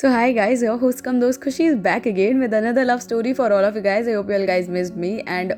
So hi guys, your host Dost Khushi is back again with another love story for all of you guys. I hope you all guys missed me. And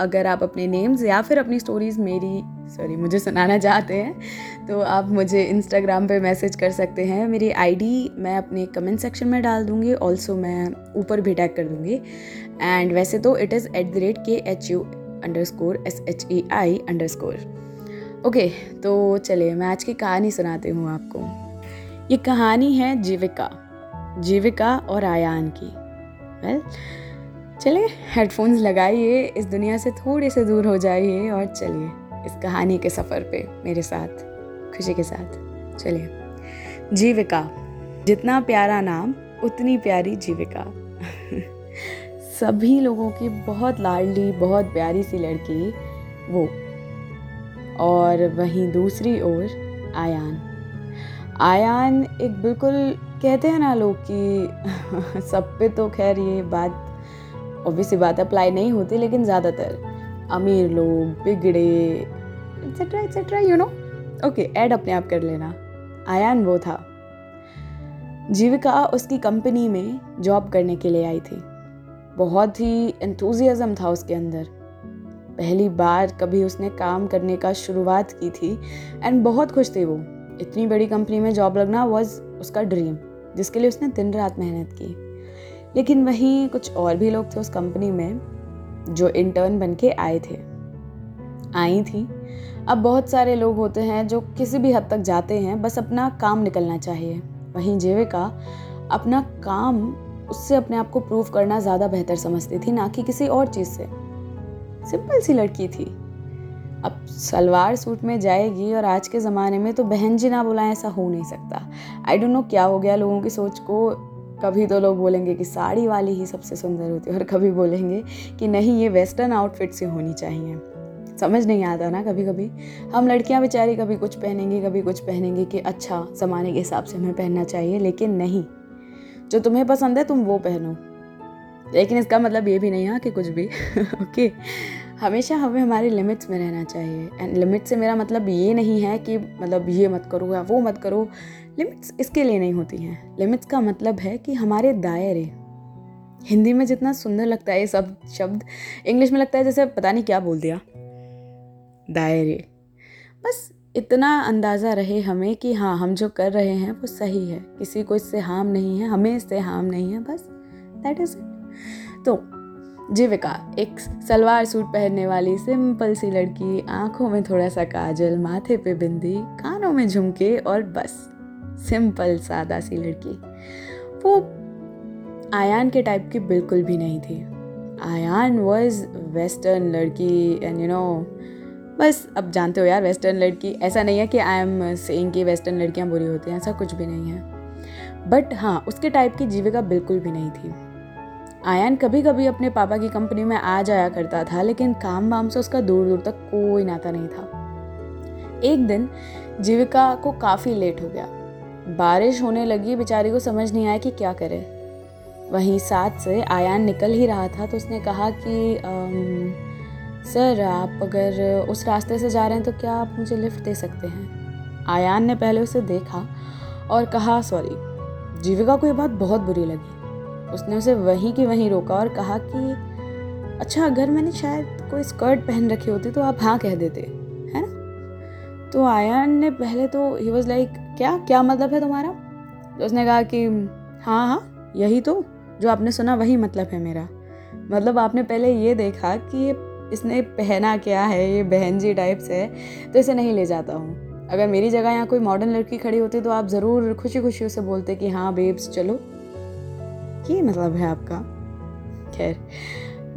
अगर आप अपने names या फिर अपनी stories मेरी sorry मुझे सुनाना चाहते हैं तो आप मुझे इंस्टाग्राम पे मैसेज कर सकते हैं। मेरी आईडी मैं अपने कमेंट सेक्शन में डाल दूँगी ऑल्सो मैं ऊपर भी टैग कर दूँगी। एंड वैसे तो it is at the rate K H U underscore S H E I underscore okay तो चलिए मैं आज की कहानी सुनाती हूँ आपको। ये कहानी है जीविका। जीविका और आयान की। वेल चलिए हेडफोन्स लगाइए, इस दुनिया से थोड़े से दूर हो जाइए और चलिए, इस कहानी के सफ़र पे मेरे साथ, खुशी के साथ, चलिए। जीविका, जितना प्यारा नाम, उतनी प्यारी जीविका। सभी लोगों की बहुत लाडली, बहुत प्यारी सी लड़की वो, और वहीं दूसरी ओर आयान। आयान एक बिल्कुल कहते हैं ना लोग कि सब पे तो खैर ये बात ऑब्वियसली बात अप्लाई नहीं होती, लेकिन ज़्यादातर अमीर लोग, बिगड़े etcetera etcetera you know okay add अपने आप कर लेना। आयान वो था। जीविका उसकी कंपनी में जॉब करने के लिए आई थी। बहुत ही एंथुजियाज़म था उसके अंदर। पहली बार कभी उसने काम करने का शुरुआत की थी एंड बहुत खुश थी वो। इतनी बड़ी कंपनी में जॉब लगना वॉज़ उसका ड्रीम जिसके लिए उसने दिन रात मेहनत की। लेकिन वहीं कुछ और भी लोग थे उस कंपनी में, जो इंटर्न बन के आए थे। आई थी। अब बहुत सारे लोग होते हैं जो किसी भी हद तक जाते हैं, बस अपना काम निकलना चाहिए। वहीं जीविका अपना काम उससे अपने आप को प्रूव करना ज़्यादा बेहतर समझती थी, ना कि किसी और चीज़ से। सिंपल सी लड़की थी। अब सलवार सूट में जाएगी और आज के ज़माने में तो बहन जी ना बुलाएँ, ऐसा हो नहीं सकता। आई डोंट नो क्या हो गया लोगों की सोच को। कभी तो लोग बोलेंगे कि साड़ी वाली ही सबसे सुंदर होती है, और कभी बोलेंगे कि नहीं, ये वेस्टर्न आउटफिट से होनी चाहिए। समझ नहीं आता ना कभी कभी हम लड़कियाँ बेचारी कभी कुछ पहनेंगी, कभी कुछ पहनेंगी कि अच्छा ज़माने के हिसाब से हमें पहनना चाहिए, लेकिन नहीं। जो तुम्हें पसंद है, तुम वो पहनो। लेकिन इसका मतलब ये भी नहीं है कि कुछ भी। ओके हमेशा हमें हमारे लिमिट्स में रहना चाहिए। एंड लिमिट से मेरा मतलब ये नहीं है कि मतलब ये मत करो या वो मत करो। लिमिट्स इसके लिए नहीं होती हैं। लिमिट्स का मतलब है कि हमारे दायरे। हिंदी में जितना सुंदर लगता है ये सब शब्द इंग्लिश में लगता है जैसे पता नहीं क्या बोल दिया। दायरे। बस इतना अंदाज़ा रहे हमें कि हाँ हम जो कर रहे हैं वो सही है। किसी को इससे हार्म नहीं है, हमें इससे हार्म नहीं है, बस। दैट इज़ इट तो जीविका, एक सलवार सूट पहनने वाली सिंपल सी लड़की, आँखों में थोड़ा सा काजल, माथे पे बिंदी, कानों में झुमके और बस, सिंपल सादा सी लड़की। वो आयान के टाइप की बिल्कुल भी नहीं थी। आयान वॉज़ वेस्टर्न लड़की एंड यू नो बस अब जानते हो यार वेस्टर्न लड़की, ऐसा नहीं है कि आई एम सेइंग कि वेस्टर्न लड़कियाँ बुरी होती हैं, ऐसा कुछ भी नहीं है। बट हाँ उसके टाइप की जीविका बिल्कुल भी नहीं थी। आयन कभी कभी अपने पापा की कंपनी में आ जाया करता था लेकिन काम वाम से उसका दूर दूर तक कोई नाता नहीं था। एक दिन जीविका को काफ़ी लेट हो गया। बारिश होने लगी बेचारी को समझ नहीं आया कि क्या करे। वहीं साथ से आयान निकल ही रहा था तो उसने कहा कि आम, सर आप अगर उस रास्ते से जा रहे हैं तो क्या आप मुझे लिफ्ट दे सकते हैं? आयान ने पहले उसे देखा और कहा सॉरी जीविका को ये बात बहुत बुरी लगी। उसने उसे वहीं की वहीं रोका और कहा कि अच्छा अगर मैंने शायद कोई स्कर्ट पहन रखी होती तो आप हाँ कह देते, है ना? तो आयान ने पहले तो ही वॉज़ लाइक क्या क्या मतलब है तुम्हारा? तो उसने कहा कि हाँ हाँ यही तो जो आपने सुना वही मतलब है मेरा। मतलब आपने पहले ये देखा कि ये, इसने पहना क्या है, ये बहन जी टाइप्स है तो इसे नहीं ले जाता हूँ। अगर मेरी जगह यहाँ कोई मॉडर्न लड़की खड़ी होती तो आप ज़रूर खुशी खुशी उसे बोलते कि हाँ बेब्स चलो। ये मतलब है आपका। खैर,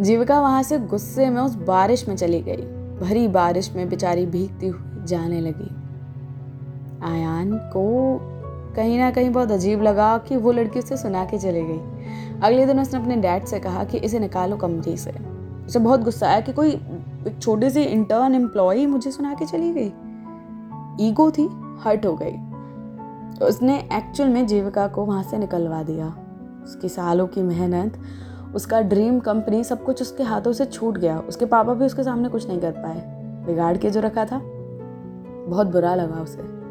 जीविका वहाँ से गुस्से में उस बारिश में चली गई। भरी बारिश में बेचारी भीगती हुई जाने लगी। आयान को कहीं ना कहीं बहुत अजीब लगा कि वो लड़की उसे सुना के चली गई। अगले दिन उसने अपने डैड से कहा कि इसे निकालो कंपनी से। उसे बहुत गुस्सा आया कि कोई एक छोटी सी इंटर्न एम्प्लॉय मुझे सुना के चली गई। ईगो थी हर्ट हो गई। उसने एक्चुअल में जीविका को वहाँ से निकलवा दिया। उसकी सालों की मेहनत, उसका ड्रीम कंपनी सब कुछ उसके हाथों से छूट गया। उसके पापा भी उसके सामने कुछ नहीं कर पाए। बिगाड़ के जो रखा था, बहुत बुरा लगा उसे।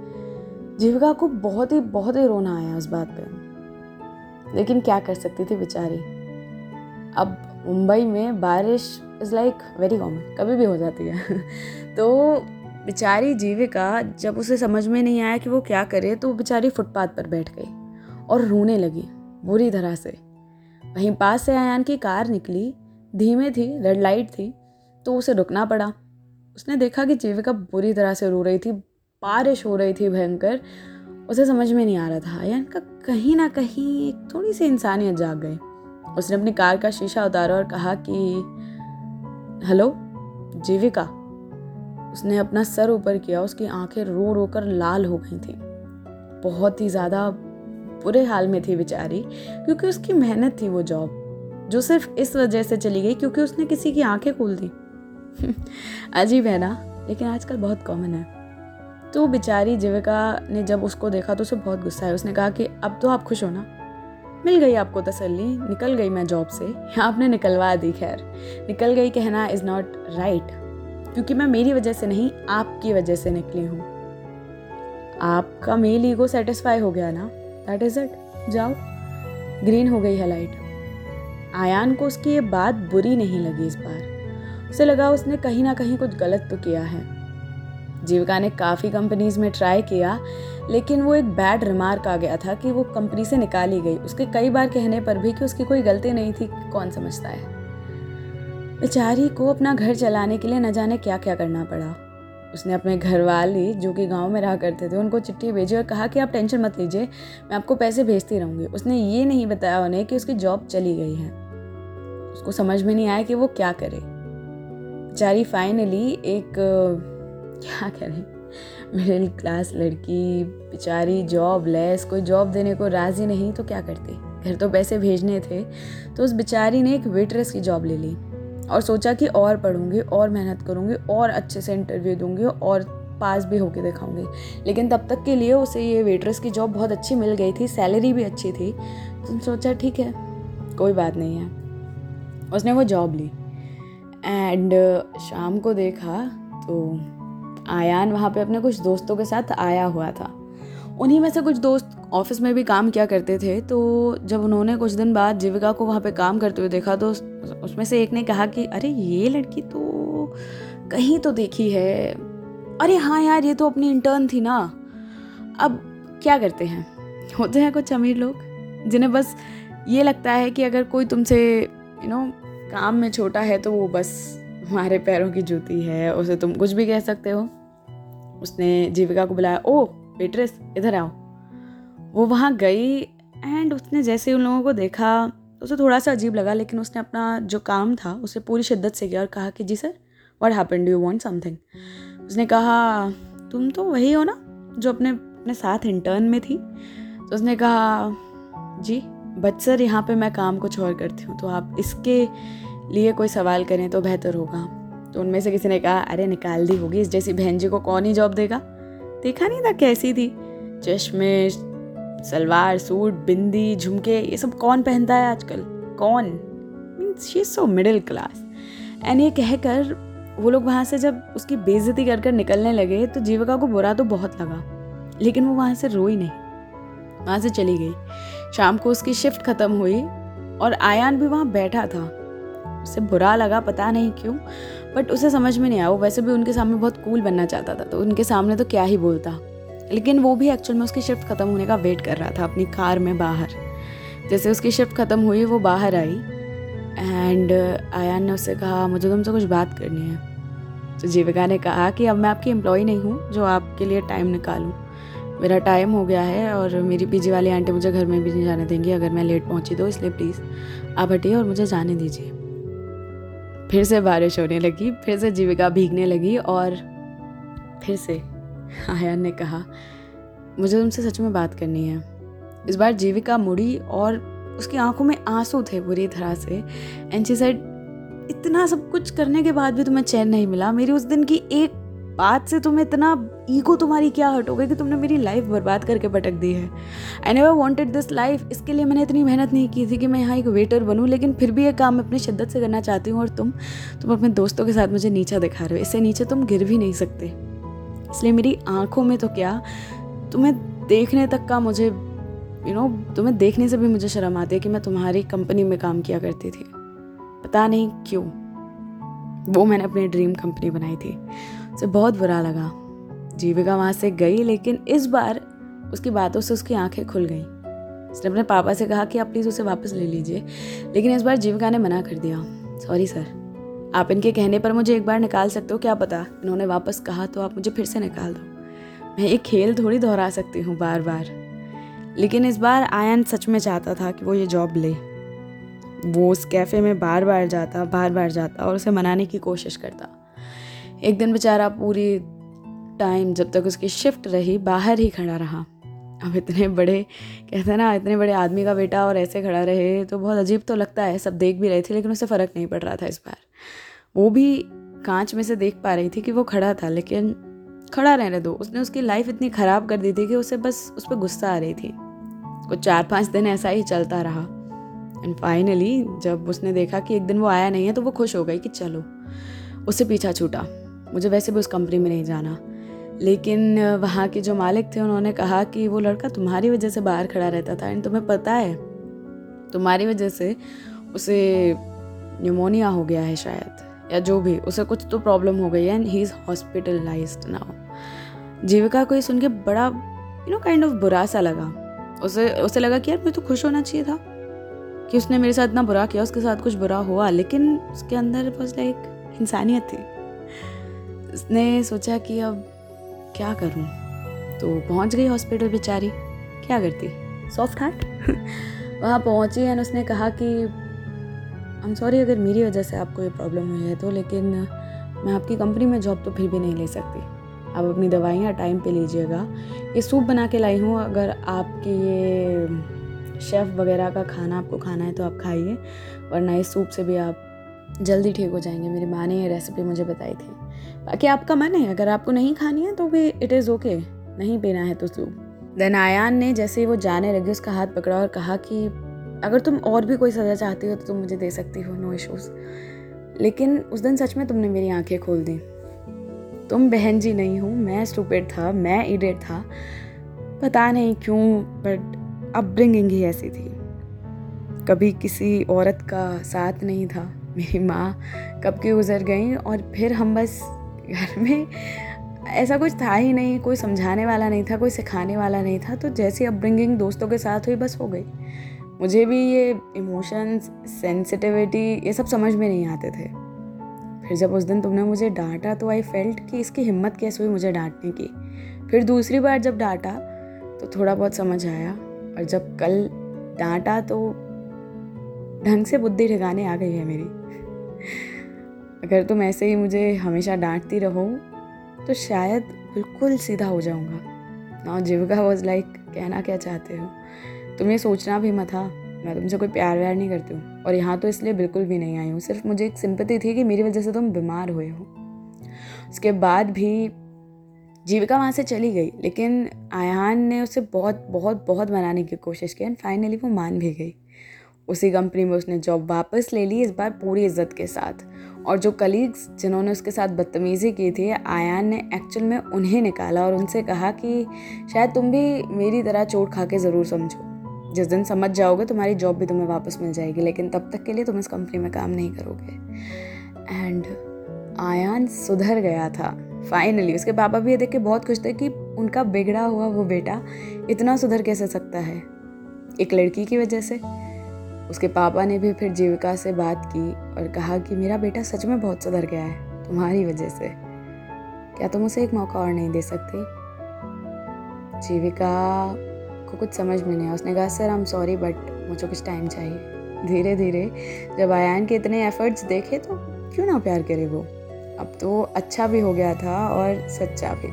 जीविका को बहुत ही बहुत ही रोना आया उस बात पे। लेकिन क्या कर सकती थी बेचारी? अब मुंबई में बारिश इज़ लाइक वेरी कॉमन कभी भी हो जाती है। तो बेचारी जीविका, जब उसे समझ में नहीं आया कि वो क्या करे तो वो बेचारी फुटपाथ पर बैठ गई और रोने लगी। बुरी तरह से। वहीं पास से आयान की कार निकली, धीमे थी रेड लाइट थी तो उसे रुकना पड़ा। उसने देखा कि जीविका बुरी तरह से रो रही थी, बारिश हो रही थी भयंकर। उसे समझ में नहीं आ रहा था, आयान का कहीं ना कहीं एक थोड़ी सी इंसानियत जाग गई। उसने अपनी कार का शीशा उतारा और कहा कि, हेलो, जीविका। उसने अपना सर ऊपर किया, उसकी आँखें रो रो कर लाल हो गई थी। बहुत ही ज़्यादा बुरे हाल में थी बेचारी, क्योंकि उसकी मेहनत थी वो जॉब जो सिर्फ़ इस वजह से चली गई क्योंकि उसने किसी की आँखें खोल दी। अजीब है ना, लेकिन आजकल बहुत कॉमन है। तो बेचारी जीविका ने जब उसको देखा तो उसे बहुत गुस्सा है उसने कहा कि, अब तो आप खुश हो ना? मिल गई आपको तसल्ली, निकल गई मैं जॉब से। आपने निकलवा दी, खैर। निकल गई कहना इज़ नॉट राइट क्योंकि मैं मेरी वजह से नहीं, आपकी वजह से निकली हूँ। आपका मेल ईगो सेटिस्फाई हो गया ना? दैट इज़ इट जाओ। ग्रीन हो गई है लाइट आयान को उसकी ये बात बुरी नहीं लगी इस बार। उसे लगा उसने कहीं ना कहीं कुछ गलत तो किया है। जीविका ने काफ़ी कंपनीज़ में ट्राई किया, लेकिन वो एक बैड रिमार्क आ गया था कि वो कंपनी से निकाली गई। उसके कई बार कहने पर भी कि उसकी कोई गलती नहीं थी, कौन समझता है? बेचारी को अपना घर चलाने के लिए न जाने क्या क्या करना पड़ा। उसने अपने घर वाले जो कि गाँव में रहा करते थे, उनको चिट्ठी भेजी और कहा कि आप टेंशन मत लीजिए, मैं आपको पैसे भेजती रहूँगी। उसने ये नहीं बताया उन्हें कि उसकी जॉब चली गई है। उसको समझ में नहीं आया कि वो क्या करे। बेचारी फाइनली एक, क्या करे? मिडिल क्लास लड़की, बेचारी जॉब लेस कोई जॉब देने को राज़ी नहीं तो क्या करती? घर तो पैसे भेजने थे तो उस बेचारी ने एक वेटरेस की जॉब ले ली। और सोचा कि और पढ़ूँगी, और मेहनत करूँगी, और अच्छे से इंटरव्यू दूँगी, और पास भी होके दिखाऊँगी। लेकिन तब तक के लिए उसे ये वेटरेस की जॉब बहुत अच्छी मिल गई थी सैलरी भी अच्छी थी। तो सोचा, ठीक है, कोई बात नहीं है। उसने वो जॉब ली। एंड शाम को देखा तो आयान वहाँ पे अपने कुछ दोस्तों के साथ आया हुआ था। उन्हीं में से कुछ दोस्त ऑफ़िस में भी काम किया करते थे तो जब उन्होंने कुछ दिन बाद जीविका को वहाँ पे काम करते हुए देखा तो उसमें से एक ने कहा कि, अरे, ये लड़की तो कहीं तो देखी है। अरे हाँ यार, ये तो अपनी इंटर्न थी ना। अब क्या करते हैं? होते हैं कुछ अमीर लोग, जिन्हें बस ये लगता है कि अगर कोई तुमसे यू नो काम में छोटा है तो वो बस हमारे पैरों की जूती है, उसे तुम कुछ भी कह सकते हो। उसने जीविका को बुलाया ओ बेट्रेस इधर आओ। वो वहाँ गई एंड उसने जैसे उन लोगों को देखा, उसे थोड़ा सा अजीब लगा, लेकिन उसने अपना जो काम था, उसे पूरी शिद्दत से किया और कहा कि, जी sir what happen do you want something उसने कहा, तुम तो वही हो ना, जो अपने अपने साथ इंटर्न में थी? तो उसने कहा, जी बट सर यहाँ पे मैं काम कुछ और करती हूँ तो आप इसके लिए कोई सवाल करें तो बेहतर होगा। तो उनमें से किसी ने कहा, अरे, निकाल दी होगी, इस जैसी बहन जी को कौन ही जॉब देगा? देखा नहीं था कैसी थी? चश्मे, सलवार सूट, बिंदी, झुमके, ये सब कौन पहनता है आजकल? कौन? Means she so middle class and ये कहकर वो लोग वहाँ से जब उसकी बेइज्जती कर कर निकलने लगे तो जीविका को बुरा तो बहुत लगा। लेकिन वो वहाँ से रोई नहीं। वहाँ से चली गई। शाम को उसकी शिफ्ट ख़त्म हुई और आयान भी वहाँ बैठा था। उसे बुरा लगा, पता नहीं क्यों बट उसे समझ में नहीं आया। वो वैसे भी उनके सामने बहुत कूल बनना चाहता था तो उनके सामने तो क्या ही बोलता। लेकिन वो भी एक्चुअल में उसकी शिफ्ट ख़त्म होने का वेट कर रहा था अपनी कार में बाहर। जैसे उसकी शिफ्ट ख़त्म हुई, वो बाहर आई एंड आयान ने उससे कहा, मुझे तुमसे कुछ बात करनी है। तो जीविका ने कहा कि, अब मैं आपकी एम्प्लॉय नहीं हूँ, जो आपके लिए टाइम निकालूँ। मेरा टाइम हो गया है और मेरी पीजी वाली आंटी मुझे घर में भी नहीं जाने देंगी। अगर मैं लेट पहुँची तो इसलिए प्लीज़ आप हटिए और मुझे जाने दीजिए। फिर से बारिश होने लगी, फिर से जीविका भीगने लगी और फिर से आयान ने कहा, मुझे तुमसे सच में बात करनी है। इस बार जीविका मुड़ी और उसकी आँखों में आँसू थे बुरी तरह से। एंड शी सेड इतना सब कुछ करने के बाद भी तुम्हें चैन नहीं मिला। मेरी उस दिन की एक बात से तुम इतना ईगो तुम्हारी क्या हट हो गई कि तुमने मेरी लाइफ बर्बाद करके पटक दी है? I never wanted this life इसके लिए मैंने इतनी मेहनत नहीं की थी कि मैं यहाँ एक वेटर बनूँ, लेकिन फिर भी ये काम मैं अपनी शिद्दत से करना चाहती हूँ और तुम तुम अपने दोस्तों के साथ मुझे नीचा दिखा रहे हो। इससे नीचे तुम गिर भी नहीं सकते। इसलिए मेरी आँखों में तो क्या, तुम्हें देखने तक का मुझे यू नो तुम्हें देखने से भी मुझे शर्म आती है कि मैं तुम्हारी कंपनी में काम किया करती थी। पता नहीं क्यों, वो मैंने अपनी ड्रीम कंपनी बनाई थी। उसे बहुत बुरा लगा। जीविका वहाँ से गई, लेकिन इस बार उसकी बातों से उसकी आँखें खुल गई। उसने अपने पापा से कहा कि आप प्लीज़ उसे वापस ले लीजिए, लेकिन इस बार जीविका ने मना कर दिया। Sorry, sir. आप इनके कहने पर मुझे एक बार निकाल सकते हो? क्या पता? इन्होंने वापस कहा तो आप मुझे फिर से निकाल दो। मैं एक खेल थोड़ी दोहरा सकती हूँ बार बार लेकिन इस बार आयन सच में चाहता था कि वो ये जॉब ले। वो उस कैफ़े में बार बार जाता बार बार जाता और उसे मनाने की कोशिश करता। एक दिन बेचारा पूरी टाइम जब तक उसकी शिफ्ट रही, बाहर ही खड़ा रहा। अब इतने बड़े, कहते हैं ना, इतने बड़े आदमी का बेटा और ऐसे खड़ा रहे तो बहुत अजीब तो लगता है, सब देख भी रहे थे, लेकिन उसे फ़र्क नहीं पड़ रहा था इस बार। वो भी कांच में से देख पा रही थी कि वो खड़ा था, लेकिन खड़ा रहने दो। उसने उसकी लाइफ इतनी ख़राब कर दी थी कि उसे बस उस पर गुस्सा आ रही थी। कुछ चार पाँच दिन ऐसा ही चलता रहा। एंड फाइनली जब उसने देखा कि एक दिन वो आया नहीं है तो वो खुश हो गई कि चलो, उससे पीछा छूटा। मुझे वैसे भी उस कंपनी में नहीं जाना। लेकिन वहाँ के जो मालिक थे, उन्होंने कहा कि वो लड़का तुम्हारी वजह से बाहर खड़ा रहता था एंड तुम्हें पता है, तुम्हारी वजह से उसे न्यूमोनिया हो गया है शायद, या जो भी, उसे कुछ तो प्रॉब्लम हो गई है and he is hospitalise now Jeevika को ये सुन के बड़ा यू नो काइंड ऑफ़ बुरा सा लगा। उसे उसे लगा कि यार, मुझे तो खुश होना चाहिए था कि उसने मेरे साथ इतना बुरा किया, उसके साथ कुछ बुरा हुआ, लेकिन उसके अंदर बस लाइक इंसानियत थी। उसने सोचा कि अब क्या करूँ? तो पहुँच गई हॉस्पिटल बेचारी। क्या करती? सॉफ्ट हार्ट वहाँ पहुँची एंड उसने कहा कि आई एम सॉरी अगर मेरी वजह से आपको ये प्रॉब्लम हुई है तो लेकिन मैं आपकी कंपनी में जॉब तो फिर भी नहीं ले सकती। आप अपनी दवाइयाँ टाइम पे लीजिएगा। ये सूप बना के लाई हूँ। अगर आपके ये शेफ़ वगैरह का खाना आपको खाना है तो आप खाइए, वरना इस सूप से भी आप जल्दी ठीक हो जाएँगे। मेरी माँ ने ये रेसिपी मुझे बताई थी। बाकी आपका मन है, अगर आपको नहीं खानी है तो भी इट इज़ ओके नहीं पीना है तो सूप देन आयान ने जैसे ही वो जाने लगी, उसका हाथ पकड़ा और कहा कि अगर तुम और भी कोई सज़ा चाहती हो तो तुम मुझे दे सकती हो नो इशूज़ लेकिन उस दिन सच में तुमने मेरी आँखें खोल दी। तुम बहन जी नहीं हो, मैं स्टूपेड था, मैं इडेट था। पता नहीं क्यों बट अपब्रिंगिंग ही ऐसी थी। कभी किसी औरत का साथ नहीं था, मेरी माँ कब की गुजर गई और फिर हम बस घर में। ऐसा कुछ था ही नहीं, कोई समझाने वाला नहीं था, कोई सिखाने वाला नहीं था तो जैसी अपब्रिंगिंग दोस्तों के साथ हुई, बस हो गई। मुझे भी ये इमोशंस सेंसिटिविटी ये सब समझ में नहीं आते थे। फिर जब उस दिन तुमने मुझे डांटा तो आई फेल्ट कि इसकी हिम्मत कैसे हुई, मुझे डांटने की। फिर दूसरी बार जब डांटा तो थोड़ा बहुत समझ आया, और जब कल डांटा तो ढंग से बुद्धि ठिकाने आ गई है मेरी। अगर तुम ऐसे ही मुझे हमेशा डांटती रहो तो शायद बिल्कुल सीधा हो जाऊँगा। नाउ जीविका वॉज़ लाइक कहना क्या चाहते हो? तुम्हें सोचना भी मत था मैं तुमसे कोई प्यार व्यार नहीं करती हूँ। और यहाँ तो इसलिए बिल्कुल भी नहीं आई हूँ। सिर्फ़ मुझे एक सिंपति थी कि मेरी वजह से तुम बीमार हुए हो। उसके बाद भी जीविका वहाँ से चली गई, लेकिन आयान ने उसे बहुत बहुत बहुत मनाने की कोशिश की एंड फाइनली वो मान भी गई। उसी कंपनी में उसने जॉब वापस ले ली, इस बार पूरी इज़्ज़त के साथ। और जो कलीग्स जिन्होंने उसके साथ बदतमीज़ी की थी, आयान ने एक्चुअल में उन्हें निकाला और उनसे कहा कि शायद तुम भी मेरी तरह चोट खा के ज़रूर समझो। जिस दिन समझ जाओगे, तुम्हारी जॉब भी तुम्हें वापस मिल जाएगी, लेकिन तब तक के लिए तुम इस कंपनी में काम नहीं करोगे। एंड आयान सुधर गया था फाइनली उसके पापा भी ये देख के बहुत खुश थे कि उनका बिगड़ा हुआ वो बेटा इतना सुधर कैसे सकता है? एक लड़की की वजह से। उसके पापा ने भी फिर जीविका से बात की और कहा कि मेरा बेटा सच में बहुत सुधर गया है, तुम्हारी वजह से। क्या तुम उसे एक मौका और नहीं दे सकते? जीविका को कुछ समझ में नहीं आया। उसने कहा, sir I am sorry but मुझे कुछ टाइम चाहिए। धीरे धीरे जब आयान के इतने एफर्ट्स देखे तो क्यों ना प्यार करे वो? अब तो अच्छा भी हो गया था और सच्चा भी।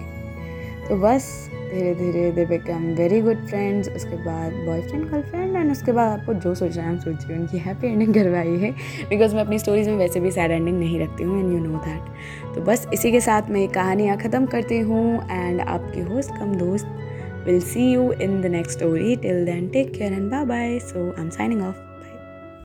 तो बस धीरे धीरे they become very good friends उसके बाद बॉयफ्रेंड गर्लफ्रेंड एंड उसके बाद आपको जो सोचना है हम सोचिए, उनकी हैप्पी एंडिंग करवाई है। बिकॉज़ मैं अपनी स्टोरीज में वैसे भी सैड एंडिंग नहीं रखती हूँ एंड यू नो दैट तो बस इसी के साथ मैं ये कहानियाँ ख़त्म करती हूँ एंड आपके होस्ट कम दोस्त will see you in the next story till then take care and bye bye so I am signing off.